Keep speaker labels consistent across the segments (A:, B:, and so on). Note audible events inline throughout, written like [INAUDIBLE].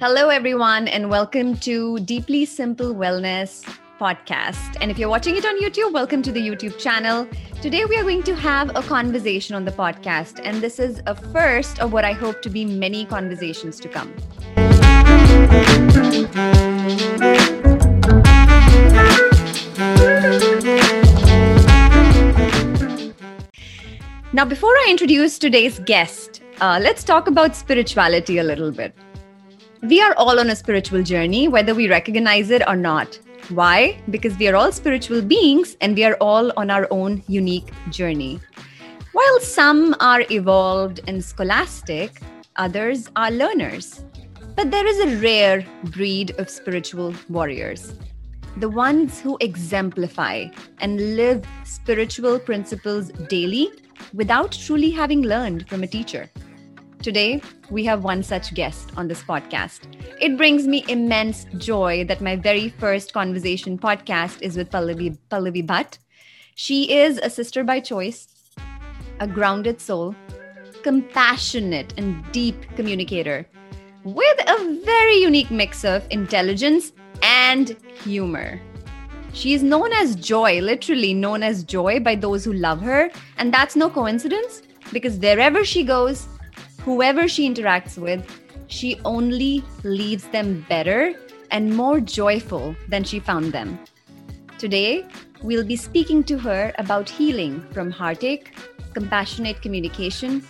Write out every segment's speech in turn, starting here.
A: Hello, everyone, and welcome to Deeply Simple Wellness podcast. And if you're watching it on YouTube, welcome to the YouTube channel. Today, we are going to have a conversation on the podcast, and this is a first of what I hope to be many conversations to come. Now, before I introduce today's guest, uh, let's talk about spirituality a little bit. We are all on a spiritual journey, whether we recognize it or not. Why? Because we are all spiritual beings and we are all on our own unique journey. While some are evolved and scholastic, others are learners. But there is a rare breed of spiritual warriors the ones who exemplify and live spiritual principles daily without truly having learned from a teacher. Today, we have one such guest on this podcast. It brings me immense joy that my very first conversation podcast is with Pallavi, Pallavi Bhatt. She is a sister by choice, a grounded soul, compassionate and deep communicator with a very unique mix of intelligence and humor. She is known as Joy, literally known as Joy by those who love her. And that's no coincidence because wherever she goes, whoever she interacts with, she only leaves them better and more joyful than she found them. Today, we'll be speaking to her about healing from heartache, compassionate communication,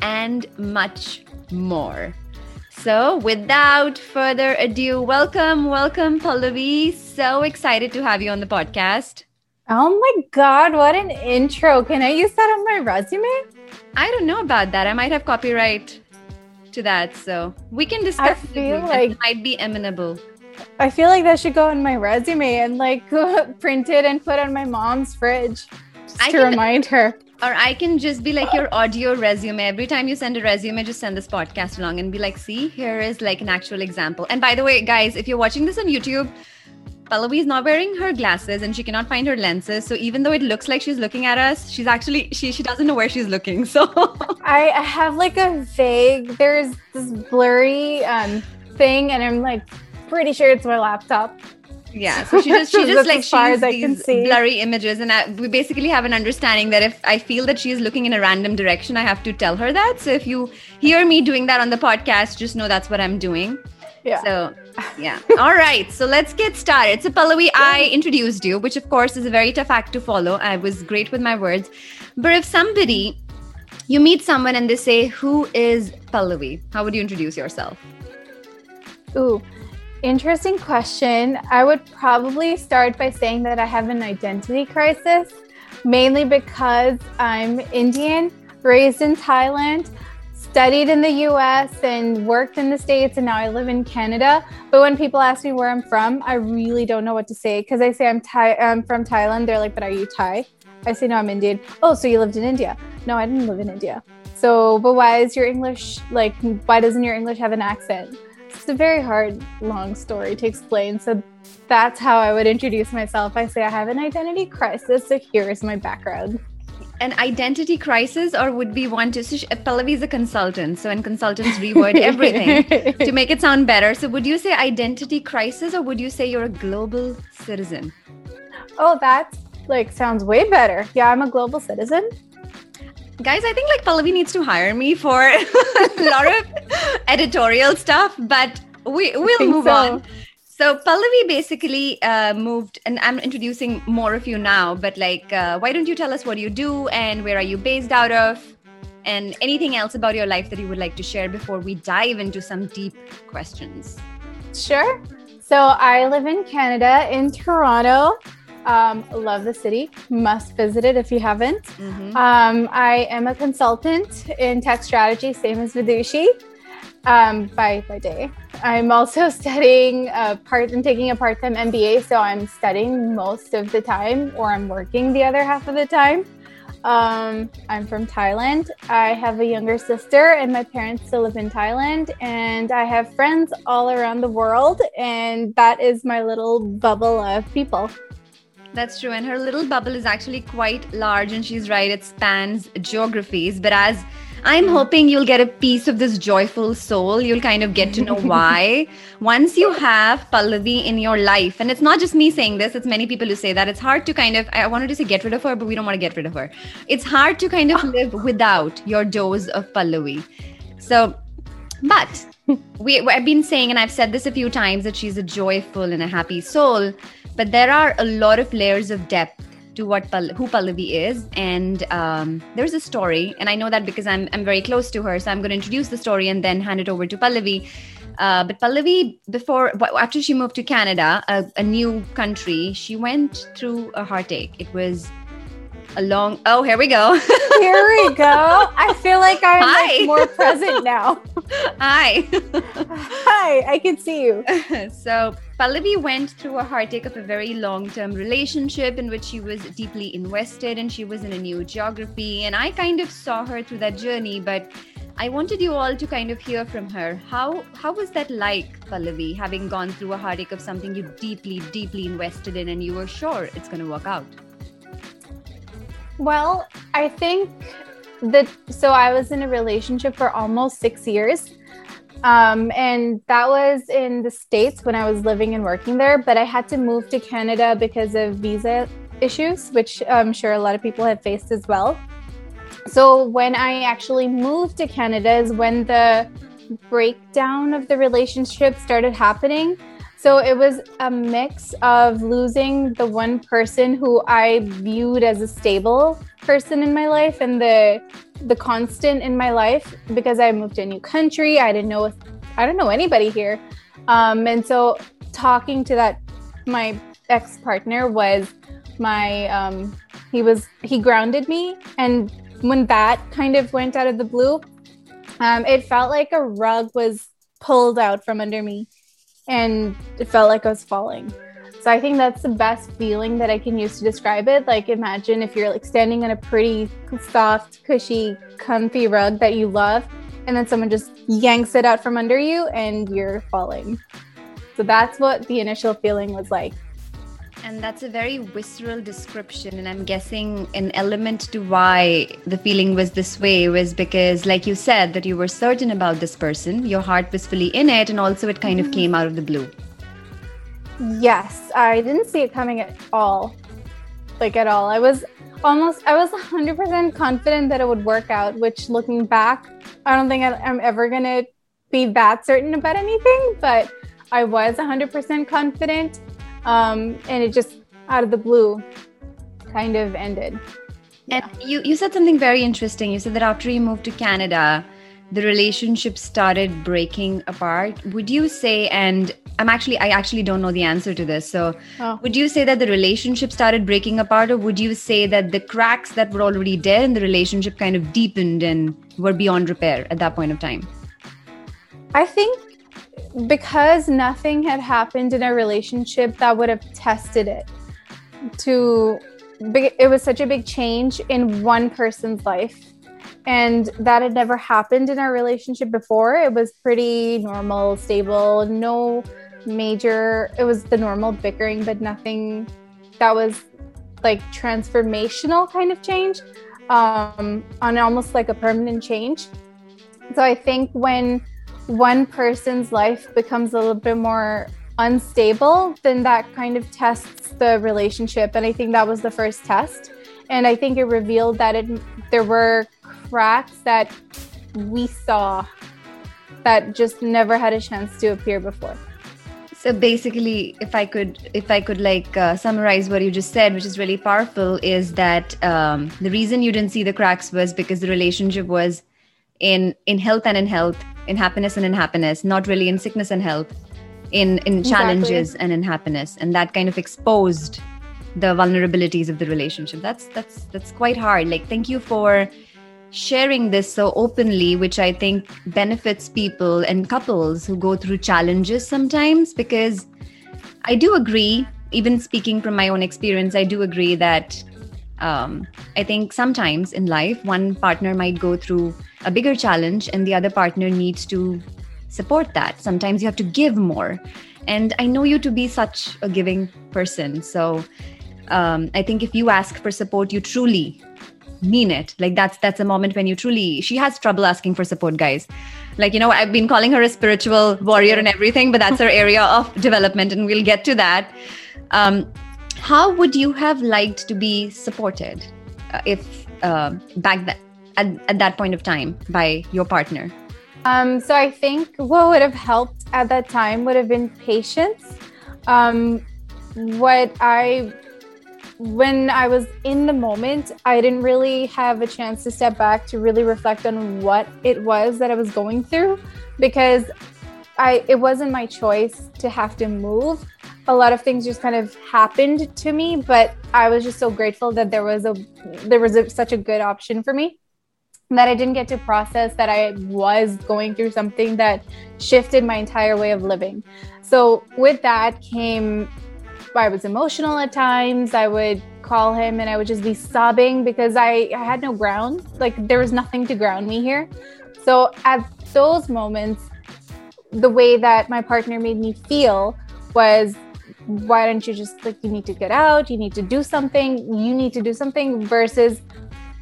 A: and much more. So, without further ado, welcome, welcome, Pallavi. So excited to have you on the podcast.
B: Oh my God, what an intro. Can I use that on my resume?
A: I don't know about that. I might have copyright to that. So we can discuss. I
B: feel like
A: it might be amenable.
B: I feel like that should go on my resume and like [LAUGHS] print it and put on my mom's fridge to can, remind her.
A: Or I can just be like your audio resume. Every time you send a resume, just send this podcast along and be like, see, here is like an actual example. And by the way, guys, if you're watching this on YouTube, Pallavi is not wearing her glasses and she cannot find her lenses. So even though it looks like she's looking at us, she's actually she she doesn't know where she's looking. So [LAUGHS]
B: I, have like a vague there's this blurry um thing and I'm like pretty sure it's my laptop.
A: Yeah, so she [LAUGHS] just she just like sees these blurry images, and I, we basically have an understanding that if I feel that she is looking in a random direction, I have to tell her that. So if you hear me doing that on the podcast, just know that's what I'm doing.
B: Yeah.
A: So, yeah. All right. So let's get started. So, Pallavi, I introduced you, which of course is a very tough act to follow. I was great with my words. But if somebody, you meet someone and they say, Who is Pallavi? How would you introduce yourself?
B: Ooh, interesting question. I would probably start by saying that I have an identity crisis, mainly because I'm Indian, raised in Thailand studied in the US and worked in the States, and now I live in Canada. But when people ask me where I'm from, I really don't know what to say because I say I'm, Thai- I'm from Thailand. They're like, but are you Thai? I say, no, I'm Indian. Oh, so you lived in India? No, I didn't live in India. So, but why is your English like, why doesn't your English have an accent? It's a very hard, long story to explain. So that's how I would introduce myself. I say, I have an identity crisis. So here's my background
A: an identity crisis or would we want to so uh, pallavi is a consultant so and consultants reword [LAUGHS] everything to make it sound better. So would you say identity crisis or would you say you're a global citizen?
B: Oh that like sounds way better. Yeah i'm a global citizen.
A: Guys i think like pallavi needs to hire me for [LAUGHS] a lot of [LAUGHS] editorial stuff but we we'll move so. on so Pallavi basically uh, moved, and I'm introducing more of you now. But like, uh, why don't you tell us what you do and where are you based out of, and anything else about your life that you would like to share before we dive into some deep questions?
B: Sure. So I live in Canada, in Toronto. Um, love the city. Must visit it if you haven't. Mm-hmm. Um, I am a consultant in tech strategy, same as Vidushi um, by by day. I'm also [LAUGHS] studying a part. I'm taking a part-time MBA, so I'm studying most of the time, or I'm working the other half of the time. Um, I'm from Thailand. I have a younger sister, and my parents still live in Thailand. And I have friends all around the world, and that is my little bubble of people.
A: That's true. And her little bubble is actually quite large, and she's right, it spans geographies. But as I'm hoping you'll get a piece of this joyful soul. You'll kind of get to know [LAUGHS] why. Once you have Pallavi in your life, and it's not just me saying this, it's many people who say that. It's hard to kind of, I wanted to say get rid of her, but we don't want to get rid of her. It's hard to kind of ah. live without your dose of Pallavi. So, but [LAUGHS] we, I've been saying, and I've said this a few times, that she's a joyful and a happy soul. But there are a lot of layers of depth to what Pal- who Pallavi is, and um, there's a story, and I know that because I'm I'm very close to her, so I'm going to introduce the story and then hand it over to Pallavi. Uh, but Pallavi, before after she moved to Canada, a, a new country, she went through a heartache. It was a long. Oh, here we go. [LAUGHS]
B: here we go. I feel like I'm like more present now. [LAUGHS]
A: Hi. [LAUGHS]
B: Hi, I can see you.
A: so Pallavi went through a heartache of a very long term relationship in which she was deeply invested and she was in a new geography. And I kind of saw her through that journey, but I wanted you all to kind of hear from her. How how was that like, Pallavi, having gone through a heartache of something you deeply, deeply invested in and you were sure it's gonna work out?
B: Well, I think that so I was in a relationship for almost six years. Um, and that was in the States when I was living and working there. But I had to move to Canada because of visa issues, which I'm sure a lot of people have faced as well. So when I actually moved to Canada is when the breakdown of the relationship started happening. So it was a mix of losing the one person who I viewed as a stable person in my life and the the constant in my life because I moved to a new country. I didn't know I don't know anybody here. Um, and so talking to that my ex partner was my um, he was he grounded me and when that kind of went out of the blue um, it felt like a rug was pulled out from under me and it felt like I was falling. So I think that's the best feeling that I can use to describe it. Like imagine if you're like standing on a pretty soft, cushy, comfy rug that you love, and then someone just yanks it out from under you and you're falling. So that's what the initial feeling was like.
A: And that's a very visceral description. And I'm guessing an element to why the feeling was this way was because, like you said, that you were certain about this person, your heart was fully in it, and also it kind of came out of the blue.
B: Yes, I didn't see it coming at all. Like, at all. I was almost, I was 100% confident that it would work out, which looking back, I don't think I'm ever going to be that certain about anything, but I was 100% confident um, and it just out of the blue kind of ended.
A: And you, you said something very interesting. You said that after you moved to Canada, the relationship started breaking apart. Would you say, and I'm actually, I actually don't know the answer to this. So, oh. would you say that the relationship started breaking apart, or would you say that the cracks that were already there in the relationship kind of deepened and were beyond repair at that point of time?
B: I think because nothing had happened in a relationship that would have tested it to it was such a big change in one person's life. And that had never happened in our relationship before. It was pretty normal stable no major it was the normal bickering but nothing that was like transformational kind of change um on almost like a permanent change. So i think when one person's life becomes a little bit more unstable, then that kind of tests the relationship. And I think that was the first test. And I think it revealed that it there were cracks that we saw that just never had a chance to appear before.
A: So basically, if I could, if I could like uh, summarize what you just said, which is really powerful, is that um, the reason you didn't see the cracks was because the relationship was in in health and in health in happiness and in happiness, not really in sickness and health, in in challenges exactly. and in happiness, and that kind of exposed the vulnerabilities of the relationship. That's that's that's quite hard. Like, thank you for sharing this so openly, which I think benefits people and couples who go through challenges sometimes. Because I do agree, even speaking from my own experience, I do agree that um, I think sometimes in life, one partner might go through a bigger challenge and the other partner needs to support that. Sometimes you have to give more. And I know you to be such a giving person. So um, I think if you ask for support, you truly mean it like that's that's a moment when you truly she has trouble asking for support guys like you know i've been calling her a spiritual warrior and everything but that's her [LAUGHS] area of development and we'll get to that um, how would you have liked to be supported if uh, back that at, at that point of time by your partner?
B: Um, so i think what would have helped at that time would have been patience. Um, what i when I was in the moment, I didn't really have a chance to step back to really reflect on what it was that I was going through because I it wasn't my choice to have to move. A lot of things just kind of happened to me, but I was just so grateful that there was a there was a, such a good option for me that I didn't get to process that I was going through something that shifted my entire way of living. So with that came I was emotional at times. I would call him and I would just be sobbing because I, I had no ground. Like there was nothing to ground me here. So at those moments, the way that my partner made me feel was why don't you just like you need to get out you need to do something you need to do something versus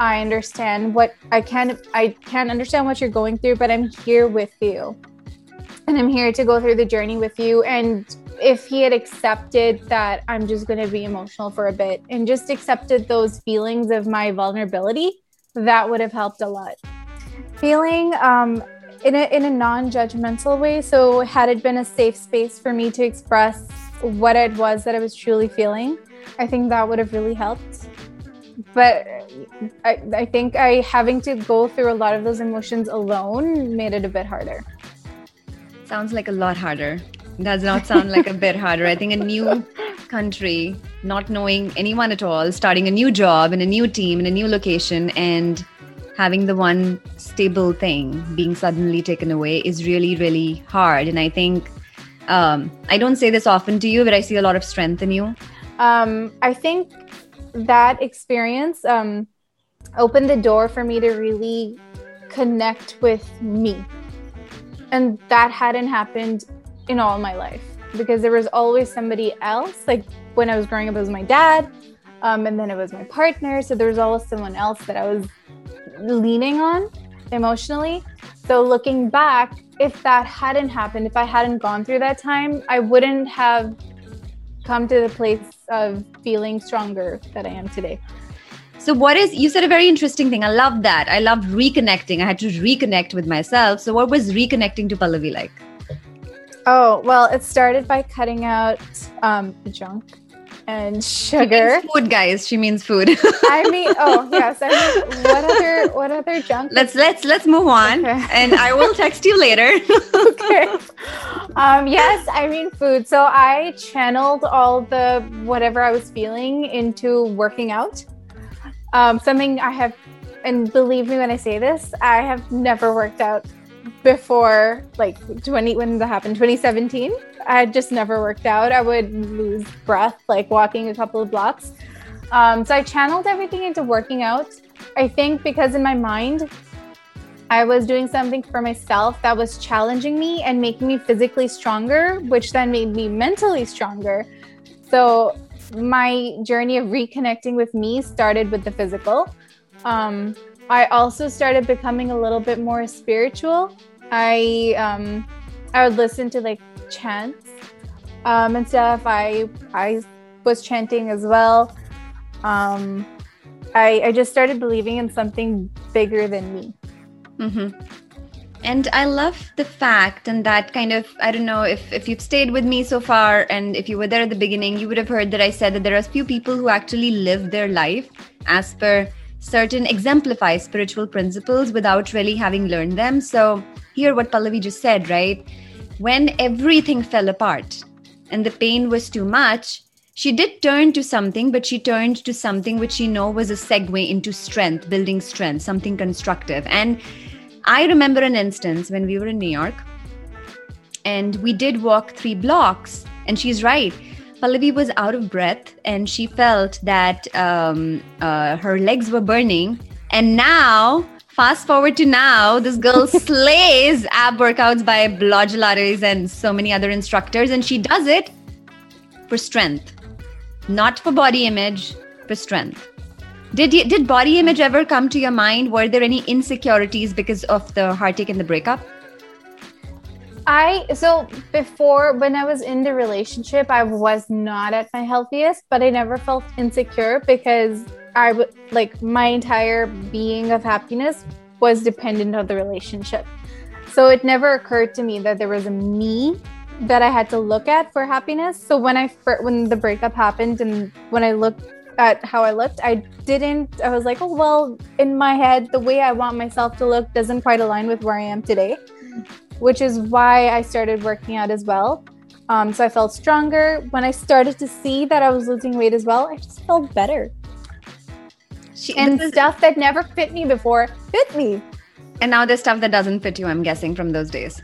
B: i understand what i can i can't understand what you're going through but i'm here with you and i'm here to go through the journey with you and if he had accepted that I'm just going to be emotional for a bit and just accepted those feelings of my vulnerability, that would have helped a lot. Feeling um, in a, in a non judgmental way. So, had it been a safe space for me to express what it was that I was truly feeling, I think that would have really helped. But I, I think I having to go through a lot of those emotions alone made it a bit harder.
A: Sounds like a lot harder does not sound like a [LAUGHS] bit harder. I think a new country, not knowing anyone at all, starting a new job in a new team in a new location, and having the one stable thing being suddenly taken away is really, really hard. And I think um, I don't say this often to you, but I see a lot of strength in you.
B: Um, I think that experience um, opened the door for me to really connect with me. And that hadn't happened in all my life because there was always somebody else. Like when I was growing up, it was my dad, um, and then it was my partner. So there was always someone else that I was leaning on emotionally. So looking back, if that hadn't happened, if I hadn't gone through that time, I wouldn't have come to the place of feeling stronger that I am today.
A: So, what is, you said a very interesting thing. I love that. I love reconnecting. I had to reconnect with myself. So, what was reconnecting to Pallavi like?
B: Oh, well, it started by cutting out um, junk and sugar.
A: food, guys. She means food. [LAUGHS]
B: I mean, oh [LAUGHS] yes. I mean, what other what other junk?
A: Let's let's let's move on, okay. and I will text you later. [LAUGHS]
B: okay. Um, yes, I mean food. So I channeled all the whatever I was feeling into working out. Um, something I have, and believe me when I say this, I have never worked out before like 20 when that happened 2017 i had just never worked out. I would lose breath like walking a couple of blocks. Um, so i channeled everything into working out. I think because in my mind i was doing something for myself that was challenging me and making me physically stronger which then made me mentally stronger. So my journey of reconnecting with me started with the physical. Um, I also started becoming a little bit more spiritual. I um, I would listen to like chants um, and stuff. I I was chanting as well. Um, I I just started believing in something bigger than me.
A: Mm-hmm. And I love the fact and that kind of I don't know if if you've stayed with me so far and if you were there at the beginning, you would have heard that I said that there are a few people who actually live their life as per certain exemplify spiritual principles without really having learned them. So, here what Pallavi just said, right? When everything fell apart and the pain was too much, she did turn to something, but she turned to something which she know was a segue into strength, building strength, something constructive. And I remember an instance when we were in New York and we did walk three blocks, and she's right Pallavi was out of breath and she felt that um, uh, her legs were burning. And now, fast forward to now, this girl [LAUGHS] slays ab workouts by Blogilates and so many other instructors. And she does it for strength, not for body image, for strength. Did you, did body image ever come to your mind? Were there any insecurities because of the heartache and the breakup?
B: I so before when I was in the relationship, I was not at my healthiest, but I never felt insecure because I would like my entire being of happiness was dependent on the relationship. So it never occurred to me that there was a me that I had to look at for happiness. So when I when the breakup happened and when I looked at how I looked, I didn't I was like, "Oh, well, in my head, the way I want myself to look doesn't quite align with where I am today." which is why I started working out as well. Um, so I felt stronger. When I started to see that I was losing weight as well, I just felt better. She, and is, stuff that never fit me before fit me.
A: And now there's stuff that doesn't fit you, I'm guessing, from those days.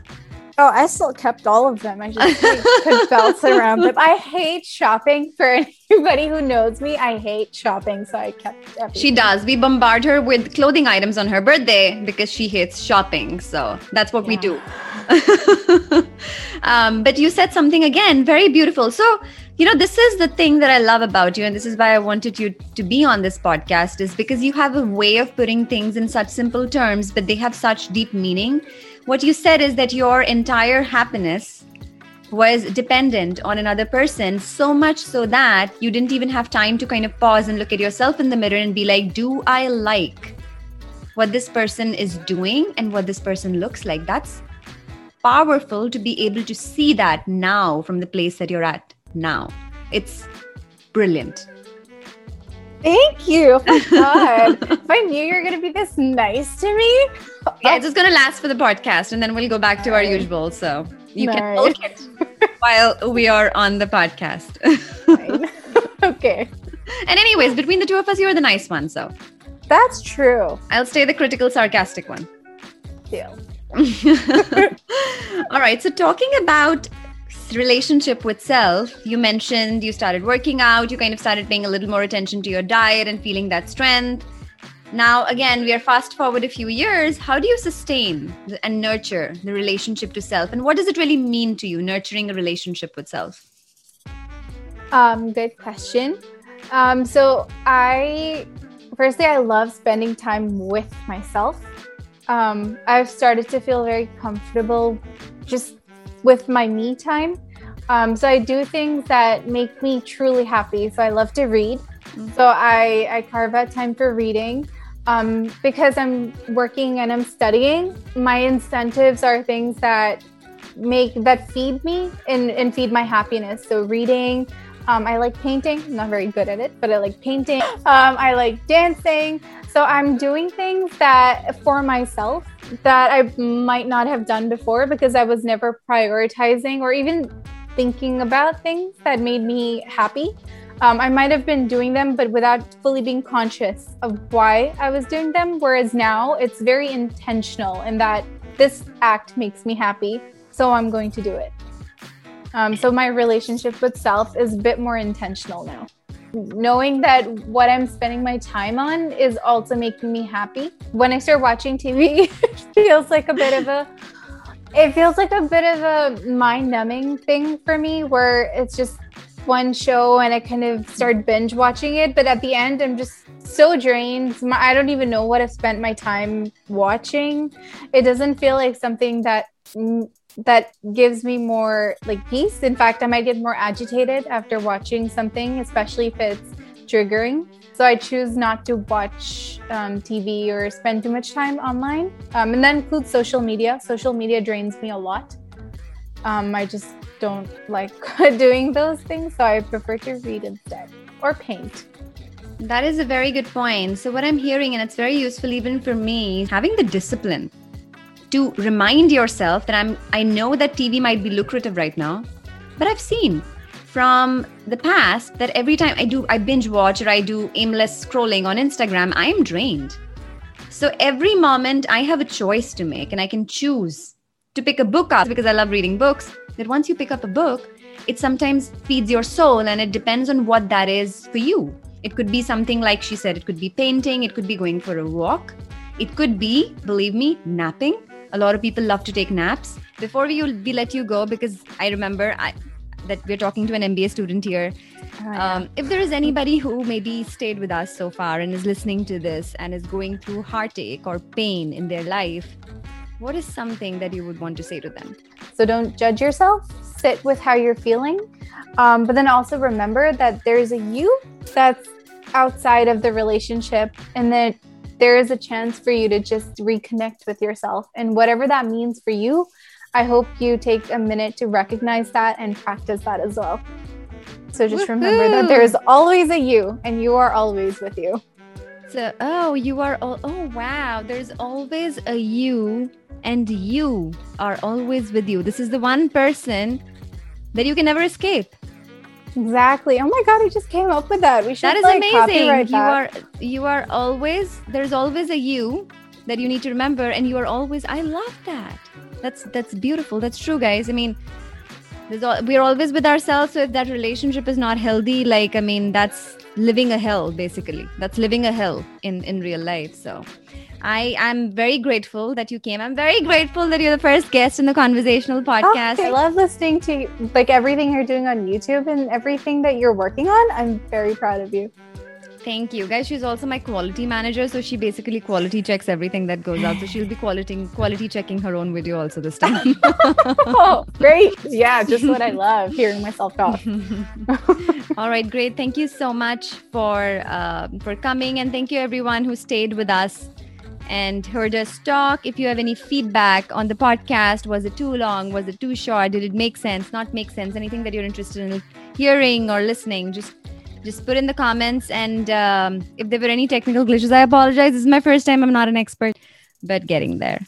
B: Oh, I still kept all of them. I just [LAUGHS] could bounce around them. I hate shopping. For [LAUGHS] anybody who knows me, I hate shopping, so I kept. Everything.
A: She does. We bombard her with clothing items on her birthday because she hates shopping. So that's what yeah. we do. [LAUGHS] um, but you said something again very beautiful. So you know this is the thing that i love about you and this is why i wanted you to be on this podcast is because you have a way of putting things in such simple terms but they have such deep meaning. What you said is that your entire happiness was dependent on another person so much so that you didn't even have time to kind of pause and look at yourself in the mirror and be like do i like what this person is doing and what this person looks like? That's powerful to be able to see that now from the place that you're at now it's brilliant
B: Thank you. Oh my God. if I knew you were going to be this nice to me.
A: Yeah, it's just going to last for the podcast and then we'll go back to our usual. So you nice. can milk it while we are on the podcast. [LAUGHS]
B: okay.
A: And, anyways, between the two of us, you're the nice one. So
B: that's true.
A: I'll stay the critical, sarcastic one.
B: Deal. [LAUGHS]
A: All right. So, talking about relationship with self, you mentioned you started working out, you kind of started paying a little more attention to your diet and feeling that strength. Now, again, we are fast forward a few years. How do you sustain and nurture the relationship to self? And what does it really mean to you, nurturing a relationship with self?
B: Um, good question. Um, so, I firstly, I love spending time with myself. Um, I've started to feel very comfortable just with my me time. Um, so I do things that make me truly happy. So I love to read. Mm-hmm. So I, I carve out time for reading. Um, because I'm working and I'm studying, my incentives are things that make that feed me and, and feed my happiness. So reading, um, I like painting. I'm not very good at it, but I like painting. Um, I like dancing. So I'm doing things that for myself that I might not have done before because I was never prioritizing or even thinking about things that made me happy. Um, I might have been doing them, but without fully being conscious of why I was doing them. Whereas now it's very intentional in that this act makes me happy, so I'm going to do it. Um, so my relationship with self is a bit more intentional now knowing that what I'm spending my time on is also making me happy. When I start watching TV, [LAUGHS] it feels like a bit of a it feels like a bit of a mind numbing thing for me where it's just one show and I kind of start binge watching it. But at the end, I'm just so drained. I don't even know what I've spent my time watching. It doesn't feel like something that that gives me more like peace. In fact, I might get more agitated after watching something, especially if it's triggering. So I choose not to watch um, TV or spend too much time online. Um, and that includes social media. Social media drains me a lot. Um, I just don't like [LAUGHS] doing those things. So I prefer to read instead or paint.
A: That is a very good point. So, what I'm hearing, and it's very useful even for me, having the discipline to remind yourself that I'm I know that TV might be lucrative right now, but I've seen from the past that every time I do I binge watch or I do aimless scrolling on Instagram, I am drained. So every moment I have a choice to make and I can choose to pick a book up because I love reading books. That once you pick up a book, it sometimes feeds your soul and it depends on what that is for you. It could be something like she said, it could be painting, it could be going for a walk, it could be, believe me, napping a lot of people love to take naps. Before we, we let you go, because I remember I, that we're talking to an MBA student here, Oh, yeah. um, if there is anybody who maybe stayed with us so far and is listening to this and is going through heartache or pain in their life, what is something that you would want to say to them?
B: So don't judge yourself, sit with how you're feeling. Um, but then also remember that there's a you that's outside of the relationship and that there is a chance for you to just reconnect with yourself. And whatever that means for you, I hope you take a minute to recognize that and practice that as well. So just Woo-hoo! remember that there is always a you and you are always with you.
A: So, oh, you are, all, oh, wow. There's always a you and you are always with you. This is the one person that you can never escape.
B: Exactly. Oh my god, I just came up with that. We should
A: That is
B: like,
A: amazing. You
B: that.
A: are you are always there's always a you that you need to remember and you are always I love that. That's that's beautiful. That's true, guys. I mean, all, we're always with ourselves so if that relationship is not healthy like i mean that's living a hell basically that's living a hell in in real life so I am very grateful that you came. I'm very grateful that you're the first guest in the conversational podcast.
B: Oh, I love listening to like everything you're doing on YouTube and everything that you're working on. I'm very proud of you.
A: Thank you, guys. She's also my quality manager, so she basically quality checks everything that goes out. So she'll be quality quality checking her own video also this time. [LAUGHS]
B: oh, great! Yeah, just what I love hearing myself talk. [LAUGHS]
A: All right, great. Thank you so much for uh, for coming, and thank you everyone who stayed with us and heard us talk. If you have any feedback on the podcast, was it too long? Was it too short? Did it make sense? Not make sense? Anything that you're interested in hearing or listening, just just put in the comments. And um, if there were any technical glitches, I apologize. This is my first time. I'm not an expert, but getting there.